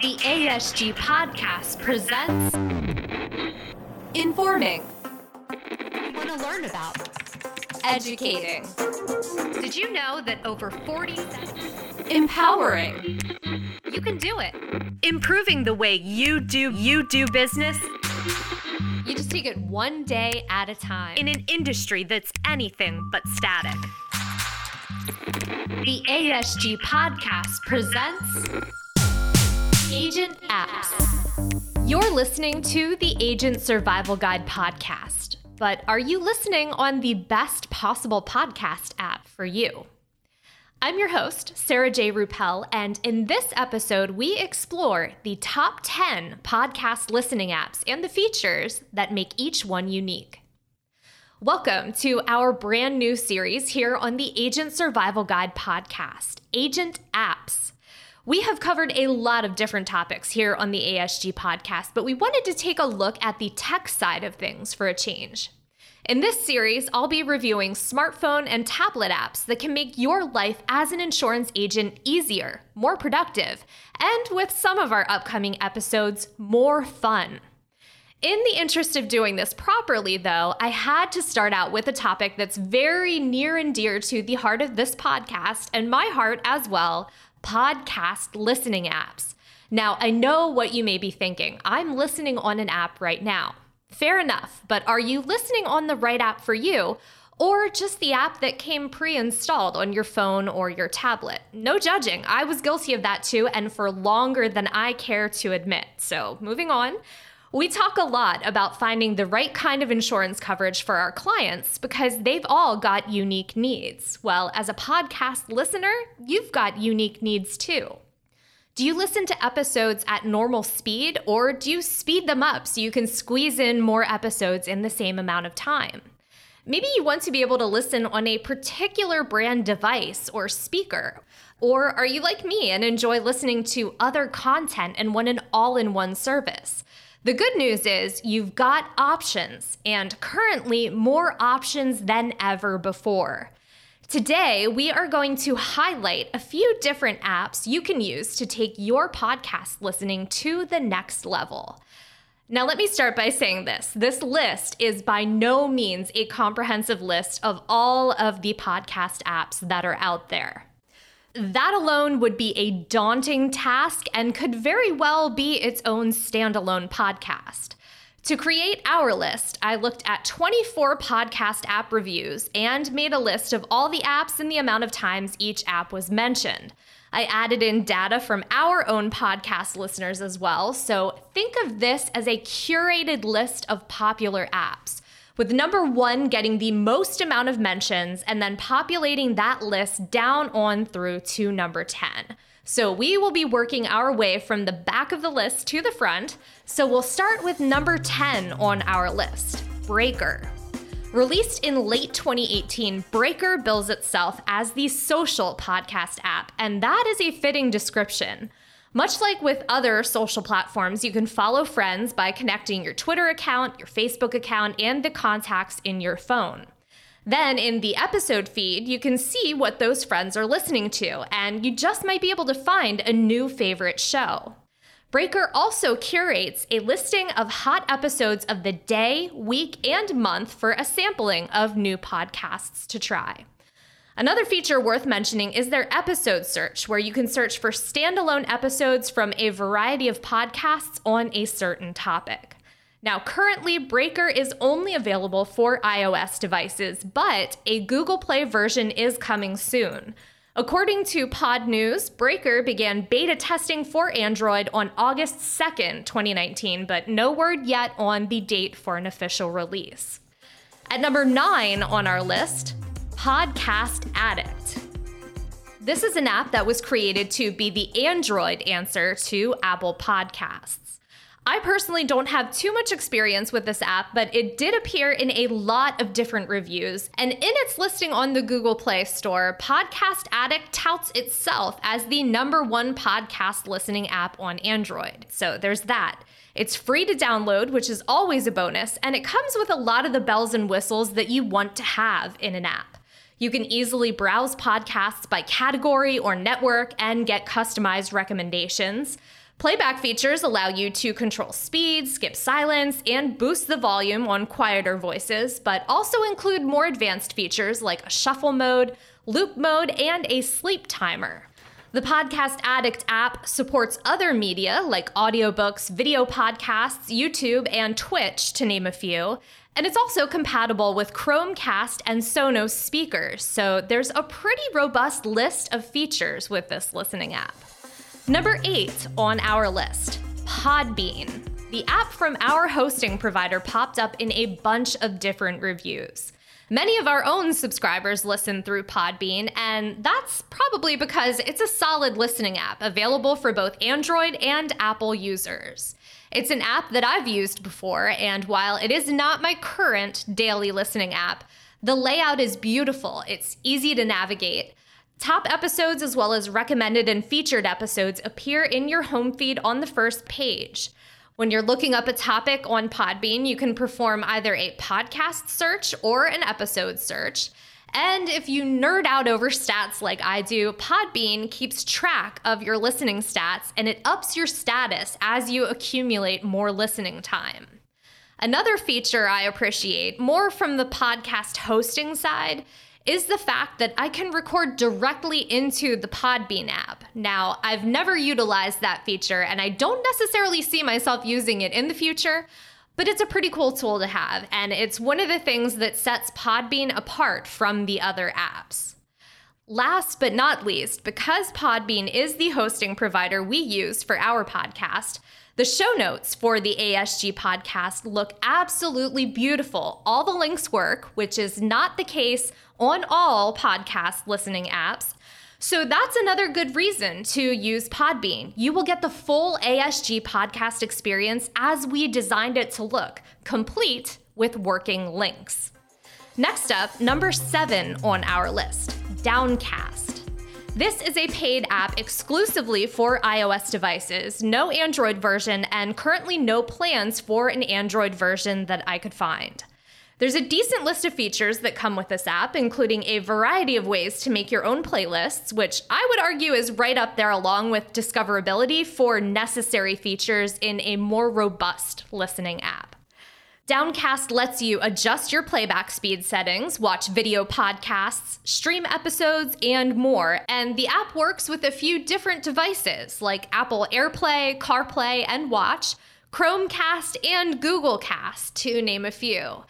The ASG podcast presents Informing. You want to learn about educating. Did you know that over 40 empowering? You can do it. Improving the way you do you do business. You just take it one day at a time in an industry that's anything but static. The ASG podcast presents Agent Apps. You're listening to the Agent Survival Guide podcast, but are you listening on the best possible podcast app for you? I'm your host, Sarah J. Ruppel, and in this episode, we explore the top 10 podcast listening apps and the features that make each one unique. Welcome to our brand new series here on the Agent Survival Guide podcast, Agent Apps. We have covered a lot of different topics here on the ASG podcast, but we wanted to take a look at the tech side of things for a change. In this series, I'll be reviewing smartphone and tablet apps that can make your life as an insurance agent easier, more productive, and with some of our upcoming episodes, more fun. In the interest of doing this properly, though, I had to start out with a topic that's very near and dear to the heart of this podcast and my heart as well podcast listening apps. Now, I know what you may be thinking. I'm listening on an app right now. Fair enough, but are you listening on the right app for you? Or just the app that came pre installed on your phone or your tablet. No judging. I was guilty of that too, and for longer than I care to admit. So, moving on. We talk a lot about finding the right kind of insurance coverage for our clients because they've all got unique needs. Well, as a podcast listener, you've got unique needs too. Do you listen to episodes at normal speed or do you speed them up so you can squeeze in more episodes in the same amount of time? Maybe you want to be able to listen on a particular brand device or speaker. Or are you like me and enjoy listening to other content and want an all in one service? The good news is you've got options, and currently more options than ever before. Today, we are going to highlight a few different apps you can use to take your podcast listening to the next level. Now, let me start by saying this this list is by no means a comprehensive list of all of the podcast apps that are out there. That alone would be a daunting task and could very well be its own standalone podcast. To create our list, I looked at 24 podcast app reviews and made a list of all the apps and the amount of times each app was mentioned. I added in data from our own podcast listeners as well, so think of this as a curated list of popular apps with number one getting the most amount of mentions and then populating that list down on through to number 10. So we will be working our way from the back of the list to the front. So we'll start with number 10 on our list Breaker. Released in late 2018, Breaker bills itself as the social podcast app, and that is a fitting description. Much like with other social platforms, you can follow friends by connecting your Twitter account, your Facebook account, and the contacts in your phone. Then in the episode feed, you can see what those friends are listening to, and you just might be able to find a new favorite show. Breaker also curates a listing of hot episodes of the day, week, and month for a sampling of new podcasts to try. Another feature worth mentioning is their episode search, where you can search for standalone episodes from a variety of podcasts on a certain topic. Now, currently, Breaker is only available for iOS devices, but a Google Play version is coming soon. According to Pod News, Breaker began beta testing for Android on August 2nd, 2019, but no word yet on the date for an official release. At number nine on our list, Podcast Addict. This is an app that was created to be the Android answer to Apple Podcasts. I personally don't have too much experience with this app, but it did appear in a lot of different reviews. And in its listing on the Google Play Store, Podcast Addict touts itself as the number one podcast listening app on Android. So there's that. It's free to download, which is always a bonus, and it comes with a lot of the bells and whistles that you want to have in an app. You can easily browse podcasts by category or network and get customized recommendations. Playback features allow you to control speed, skip silence, and boost the volume on quieter voices, but also include more advanced features like a shuffle mode, loop mode, and a sleep timer. The Podcast Addict app supports other media like audiobooks, video podcasts, YouTube, and Twitch, to name a few. And it's also compatible with Chromecast and Sonos speakers, so there's a pretty robust list of features with this listening app. Number eight on our list Podbean. The app from our hosting provider popped up in a bunch of different reviews. Many of our own subscribers listen through Podbean, and that's probably because it's a solid listening app available for both Android and Apple users. It's an app that I've used before, and while it is not my current daily listening app, the layout is beautiful, it's easy to navigate. Top episodes, as well as recommended and featured episodes, appear in your home feed on the first page. When you're looking up a topic on Podbean, you can perform either a podcast search or an episode search. And if you nerd out over stats like I do, Podbean keeps track of your listening stats and it ups your status as you accumulate more listening time. Another feature I appreciate, more from the podcast hosting side, is the fact that I can record directly into the Podbean app. Now, I've never utilized that feature and I don't necessarily see myself using it in the future, but it's a pretty cool tool to have, and it's one of the things that sets Podbean apart from the other apps. Last but not least, because Podbean is the hosting provider we use for our podcast, the show notes for the ASG podcast look absolutely beautiful. All the links work, which is not the case on all podcast listening apps. So that's another good reason to use Podbean. You will get the full ASG podcast experience as we designed it to look, complete with working links. Next up, number seven on our list Downcast. This is a paid app exclusively for iOS devices, no Android version, and currently no plans for an Android version that I could find. There's a decent list of features that come with this app, including a variety of ways to make your own playlists, which I would argue is right up there along with discoverability for necessary features in a more robust listening app. Downcast lets you adjust your playback speed settings, watch video podcasts, stream episodes, and more. And the app works with a few different devices like Apple AirPlay, CarPlay, and Watch, Chromecast, and Google Cast, to name a few.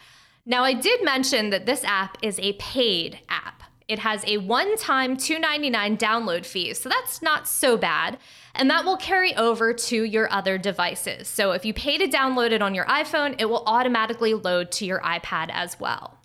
Now, I did mention that this app is a paid app. It has a one time $2.99 download fee, so that's not so bad. And that will carry over to your other devices. So if you pay to download it on your iPhone, it will automatically load to your iPad as well.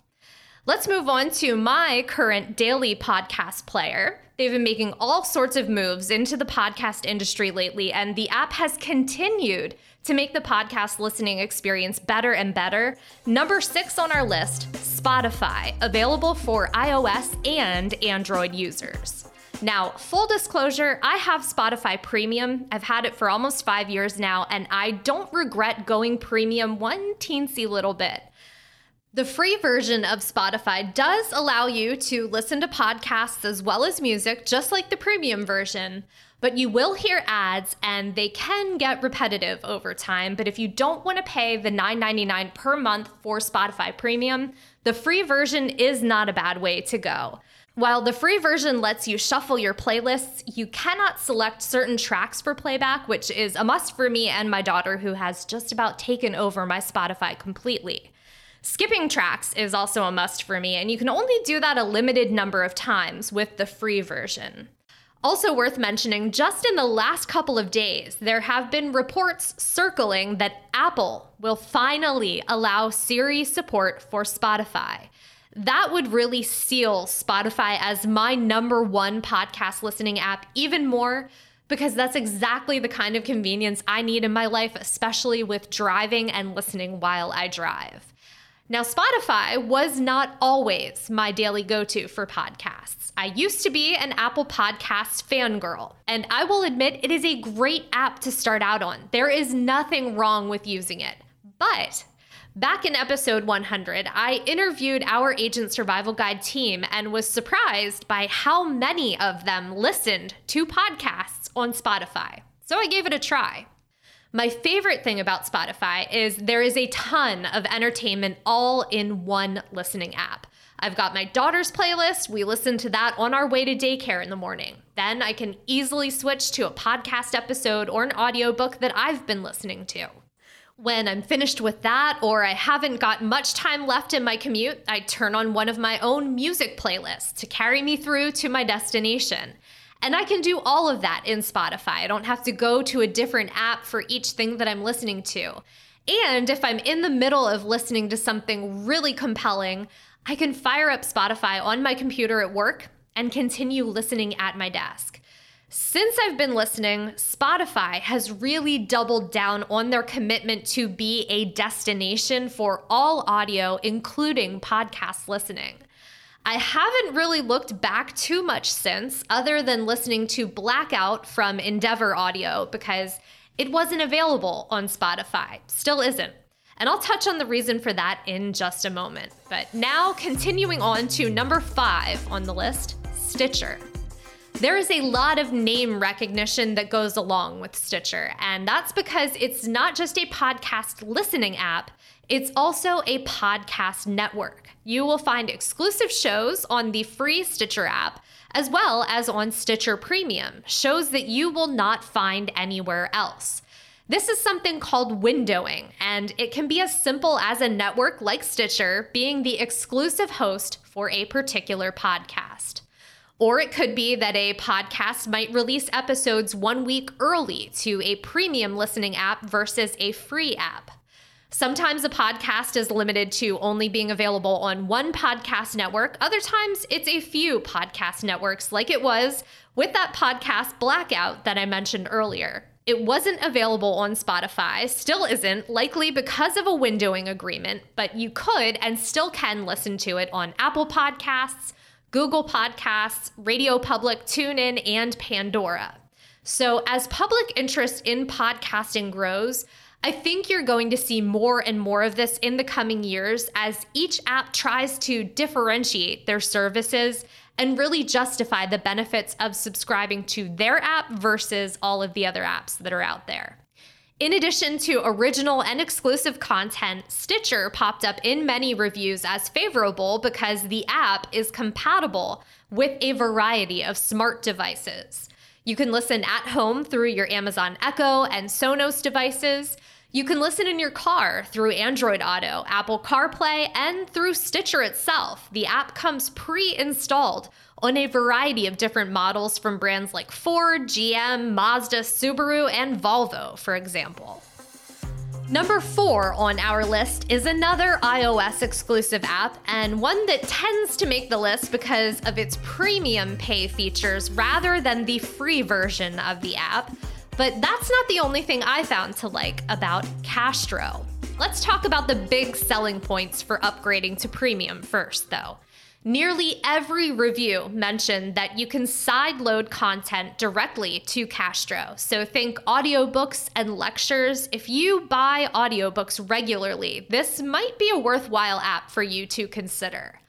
Let's move on to my current daily podcast player. They've been making all sorts of moves into the podcast industry lately, and the app has continued to make the podcast listening experience better and better, number six on our list Spotify, available for iOS and Android users. Now, full disclosure, I have Spotify Premium. I've had it for almost five years now, and I don't regret going premium one teensy little bit. The free version of Spotify does allow you to listen to podcasts as well as music, just like the premium version. But you will hear ads and they can get repetitive over time. But if you don't want to pay the $9.99 per month for Spotify Premium, the free version is not a bad way to go. While the free version lets you shuffle your playlists, you cannot select certain tracks for playback, which is a must for me and my daughter, who has just about taken over my Spotify completely. Skipping tracks is also a must for me, and you can only do that a limited number of times with the free version. Also worth mentioning, just in the last couple of days, there have been reports circling that Apple will finally allow Siri support for Spotify. That would really seal Spotify as my number one podcast listening app even more because that's exactly the kind of convenience I need in my life, especially with driving and listening while I drive. Now, Spotify was not always my daily go to for podcasts. I used to be an Apple Podcasts fangirl, and I will admit it is a great app to start out on. There is nothing wrong with using it. But Back in episode 100, I interviewed our Agent Survival Guide team and was surprised by how many of them listened to podcasts on Spotify. So I gave it a try. My favorite thing about Spotify is there is a ton of entertainment all in one listening app. I've got my daughter's playlist. We listen to that on our way to daycare in the morning. Then I can easily switch to a podcast episode or an audiobook that I've been listening to. When I'm finished with that, or I haven't got much time left in my commute, I turn on one of my own music playlists to carry me through to my destination. And I can do all of that in Spotify. I don't have to go to a different app for each thing that I'm listening to. And if I'm in the middle of listening to something really compelling, I can fire up Spotify on my computer at work and continue listening at my desk. Since I've been listening, Spotify has really doubled down on their commitment to be a destination for all audio, including podcast listening. I haven't really looked back too much since, other than listening to Blackout from Endeavor Audio because it wasn't available on Spotify. Still isn't. And I'll touch on the reason for that in just a moment. But now, continuing on to number five on the list Stitcher. There is a lot of name recognition that goes along with Stitcher, and that's because it's not just a podcast listening app, it's also a podcast network. You will find exclusive shows on the free Stitcher app, as well as on Stitcher Premium, shows that you will not find anywhere else. This is something called windowing, and it can be as simple as a network like Stitcher being the exclusive host for a particular podcast. Or it could be that a podcast might release episodes one week early to a premium listening app versus a free app. Sometimes a podcast is limited to only being available on one podcast network. Other times it's a few podcast networks, like it was with that podcast Blackout that I mentioned earlier. It wasn't available on Spotify, still isn't, likely because of a windowing agreement, but you could and still can listen to it on Apple Podcasts, Google Podcasts, Radio Public, TuneIn, and Pandora. So, as public interest in podcasting grows, I think you're going to see more and more of this in the coming years as each app tries to differentiate their services and really justify the benefits of subscribing to their app versus all of the other apps that are out there. In addition to original and exclusive content, Stitcher popped up in many reviews as favorable because the app is compatible with a variety of smart devices. You can listen at home through your Amazon Echo and Sonos devices. You can listen in your car through Android Auto, Apple CarPlay, and through Stitcher itself. The app comes pre installed on a variety of different models from brands like Ford, GM, Mazda, Subaru, and Volvo, for example. Number four on our list is another iOS exclusive app, and one that tends to make the list because of its premium pay features rather than the free version of the app. But that's not the only thing I found to like about Castro. Let's talk about the big selling points for upgrading to premium first, though. Nearly every review mentioned that you can sideload content directly to Castro. So think audiobooks and lectures. If you buy audiobooks regularly, this might be a worthwhile app for you to consider.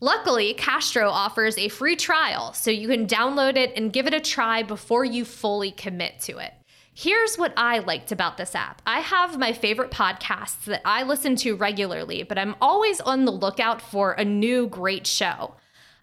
Luckily, Castro offers a free trial, so you can download it and give it a try before you fully commit to it. Here's what I liked about this app I have my favorite podcasts that I listen to regularly, but I'm always on the lookout for a new great show.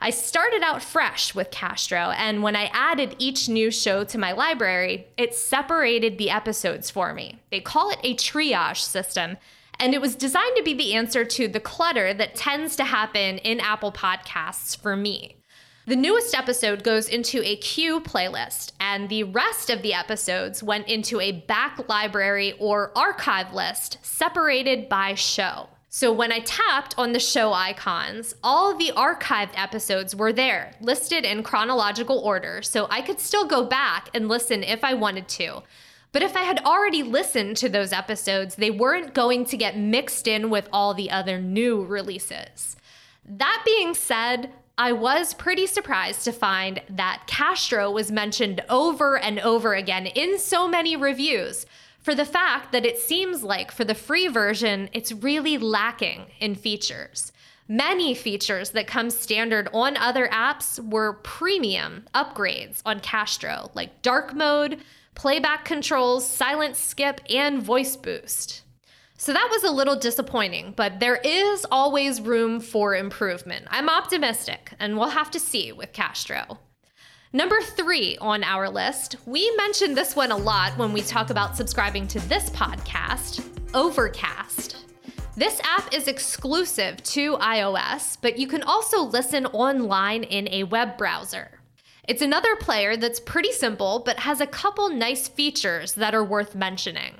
I started out fresh with Castro, and when I added each new show to my library, it separated the episodes for me. They call it a triage system, and it was designed to be the answer to the clutter that tends to happen in Apple Podcasts for me. The newest episode goes into a queue playlist, and the rest of the episodes went into a back library or archive list separated by show. So when I tapped on the show icons, all the archived episodes were there, listed in chronological order, so I could still go back and listen if I wanted to. But if I had already listened to those episodes, they weren't going to get mixed in with all the other new releases. That being said, I was pretty surprised to find that Castro was mentioned over and over again in so many reviews for the fact that it seems like for the free version, it's really lacking in features. Many features that come standard on other apps were premium upgrades on Castro, like dark mode, playback controls, silent skip, and voice boost. So that was a little disappointing, but there is always room for improvement. I'm optimistic, and we'll have to see with Castro. Number three on our list, we mentioned this one a lot when we talk about subscribing to this podcast Overcast. This app is exclusive to iOS, but you can also listen online in a web browser. It's another player that's pretty simple, but has a couple nice features that are worth mentioning.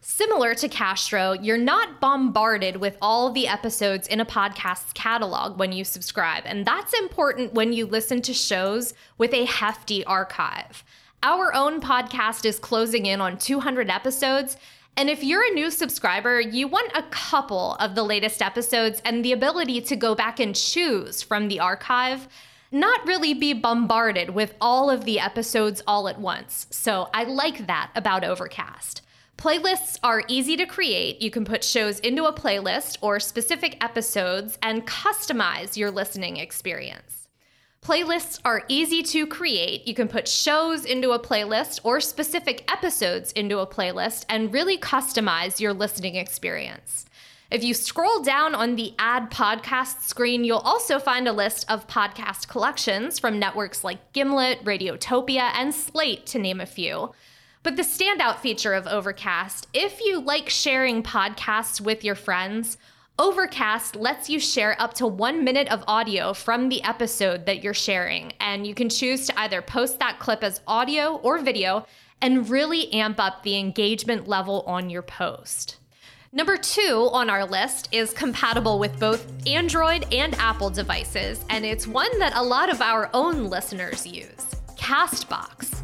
Similar to Castro, you're not bombarded with all the episodes in a podcast's catalog when you subscribe, and that's important when you listen to shows with a hefty archive. Our own podcast is closing in on 200 episodes, and if you're a new subscriber, you want a couple of the latest episodes and the ability to go back and choose from the archive, not really be bombarded with all of the episodes all at once. So I like that about Overcast. Playlists are easy to create. You can put shows into a playlist or specific episodes and customize your listening experience. Playlists are easy to create. You can put shows into a playlist or specific episodes into a playlist and really customize your listening experience. If you scroll down on the Add Podcast screen, you'll also find a list of podcast collections from networks like Gimlet, Radiotopia, and Slate, to name a few. But the standout feature of Overcast, if you like sharing podcasts with your friends, Overcast lets you share up to one minute of audio from the episode that you're sharing. And you can choose to either post that clip as audio or video and really amp up the engagement level on your post. Number two on our list is compatible with both Android and Apple devices, and it's one that a lot of our own listeners use Castbox.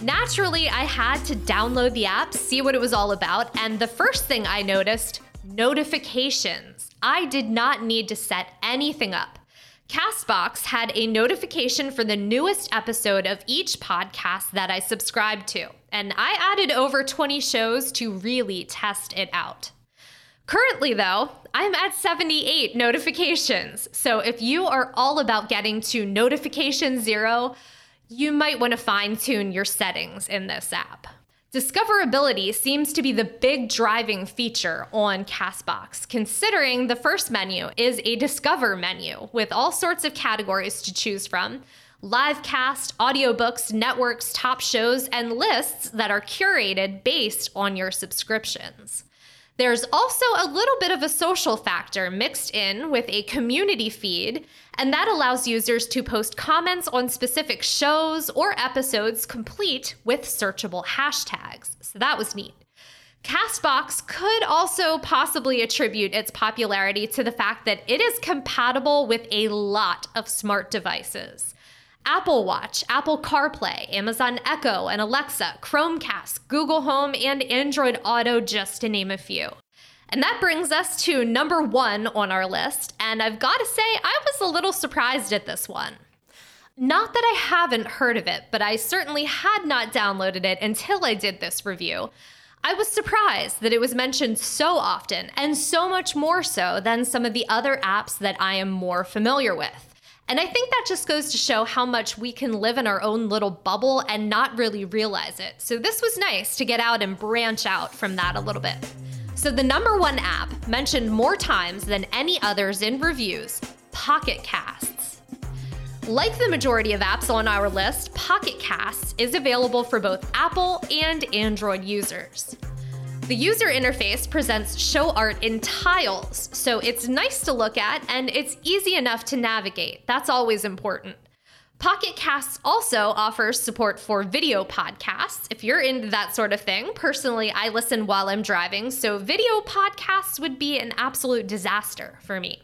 Naturally, I had to download the app, see what it was all about, and the first thing I noticed notifications. I did not need to set anything up. Castbox had a notification for the newest episode of each podcast that I subscribed to, and I added over 20 shows to really test it out. Currently, though, I'm at 78 notifications. So if you are all about getting to notification zero, you might want to fine tune your settings in this app. Discoverability seems to be the big driving feature on Castbox, considering the first menu is a Discover menu with all sorts of categories to choose from live cast, audiobooks, networks, top shows, and lists that are curated based on your subscriptions. There's also a little bit of a social factor mixed in with a community feed, and that allows users to post comments on specific shows or episodes complete with searchable hashtags. So that was neat. Castbox could also possibly attribute its popularity to the fact that it is compatible with a lot of smart devices. Apple Watch, Apple CarPlay, Amazon Echo and Alexa, Chromecast, Google Home, and Android Auto, just to name a few. And that brings us to number one on our list. And I've got to say, I was a little surprised at this one. Not that I haven't heard of it, but I certainly had not downloaded it until I did this review. I was surprised that it was mentioned so often, and so much more so than some of the other apps that I am more familiar with. And I think that just goes to show how much we can live in our own little bubble and not really realize it. So this was nice to get out and branch out from that a little bit. So the number one app mentioned more times than any others in reviews, Pocket Casts. Like the majority of apps on our list, Pocket Casts is available for both Apple and Android users. The user interface presents show art in tiles, so it's nice to look at and it's easy enough to navigate. That's always important. Pocket Casts also offers support for video podcasts if you're into that sort of thing. Personally, I listen while I'm driving, so video podcasts would be an absolute disaster for me.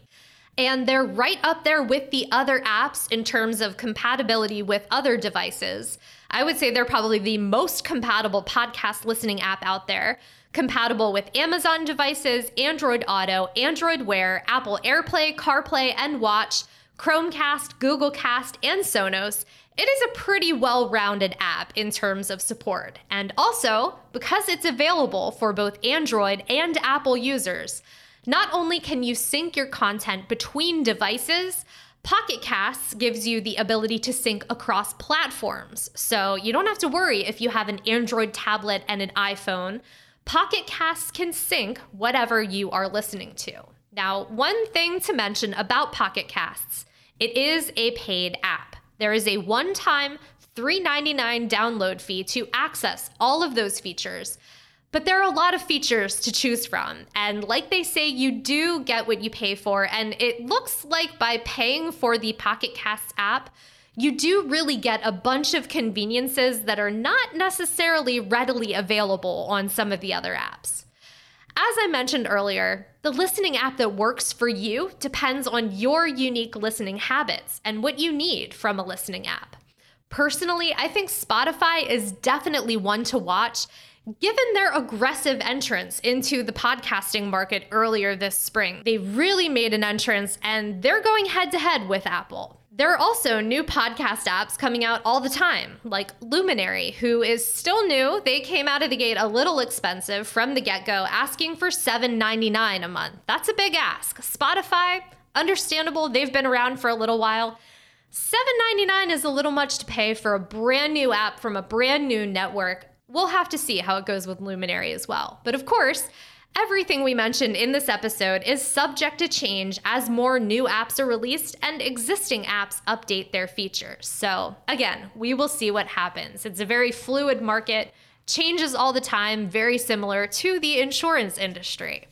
And they're right up there with the other apps in terms of compatibility with other devices. I would say they're probably the most compatible podcast listening app out there compatible with Amazon devices, Android Auto, Android Wear, Apple AirPlay, CarPlay, and Watch, Chromecast, Google Cast, and Sonos. It is a pretty well rounded app in terms of support. And also, because it's available for both Android and Apple users, not only can you sync your content between devices, Pocket Casts gives you the ability to sync across platforms. So you don't have to worry if you have an Android tablet and an iPhone. Pocket Casts can sync whatever you are listening to. Now, one thing to mention about Pocket Casts it is a paid app. There is a one time $3.99 download fee to access all of those features. But there are a lot of features to choose from. And like they say, you do get what you pay for. And it looks like by paying for the Pocket Cast app, you do really get a bunch of conveniences that are not necessarily readily available on some of the other apps. As I mentioned earlier, the listening app that works for you depends on your unique listening habits and what you need from a listening app. Personally, I think Spotify is definitely one to watch Given their aggressive entrance into the podcasting market earlier this spring, they really made an entrance and they're going head to head with Apple. There are also new podcast apps coming out all the time, like Luminary, who is still new. They came out of the gate a little expensive from the get go, asking for $7.99 a month. That's a big ask. Spotify, understandable, they've been around for a little while. $7.99 is a little much to pay for a brand new app from a brand new network we'll have to see how it goes with Luminary as well. But of course, everything we mentioned in this episode is subject to change as more new apps are released and existing apps update their features. So, again, we will see what happens. It's a very fluid market, changes all the time, very similar to the insurance industry.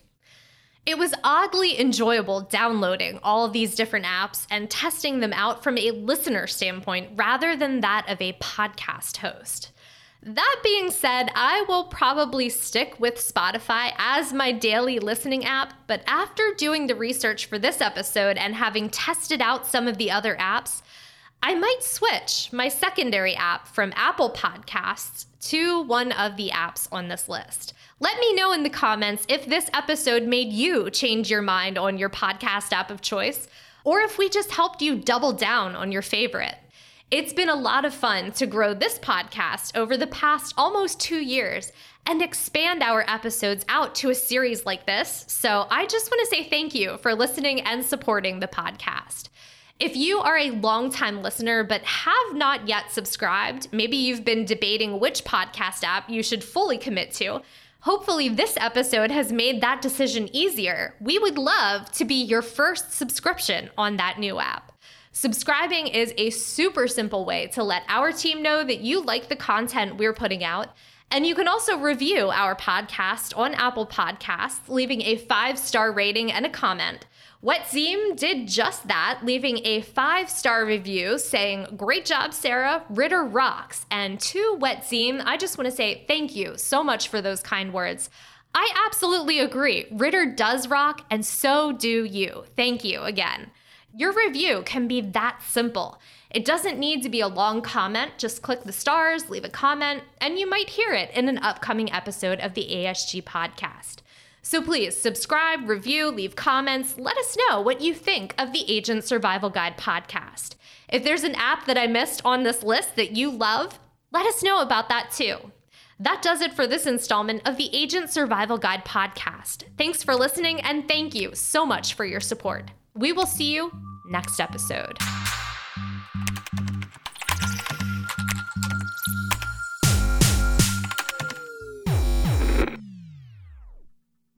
It was oddly enjoyable downloading all of these different apps and testing them out from a listener standpoint rather than that of a podcast host. That being said, I will probably stick with Spotify as my daily listening app, but after doing the research for this episode and having tested out some of the other apps, I might switch my secondary app from Apple Podcasts to one of the apps on this list. Let me know in the comments if this episode made you change your mind on your podcast app of choice, or if we just helped you double down on your favorite. It's been a lot of fun to grow this podcast over the past almost two years and expand our episodes out to a series like this. So I just want to say thank you for listening and supporting the podcast. If you are a longtime listener but have not yet subscribed, maybe you've been debating which podcast app you should fully commit to. Hopefully, this episode has made that decision easier. We would love to be your first subscription on that new app. Subscribing is a super simple way to let our team know that you like the content we're putting out. And you can also review our podcast on Apple Podcasts, leaving a five star rating and a comment. Wetzeem did just that, leaving a five star review saying, Great job, Sarah. Ritter rocks. And to Wetzeem, I just want to say thank you so much for those kind words. I absolutely agree. Ritter does rock, and so do you. Thank you again. Your review can be that simple. It doesn't need to be a long comment, just click the stars, leave a comment, and you might hear it in an upcoming episode of the ASG podcast. So please subscribe, review, leave comments, let us know what you think of the Agent Survival Guide podcast. If there's an app that I missed on this list that you love, let us know about that too. That does it for this installment of the Agent Survival Guide podcast. Thanks for listening, and thank you so much for your support. We will see you next episode.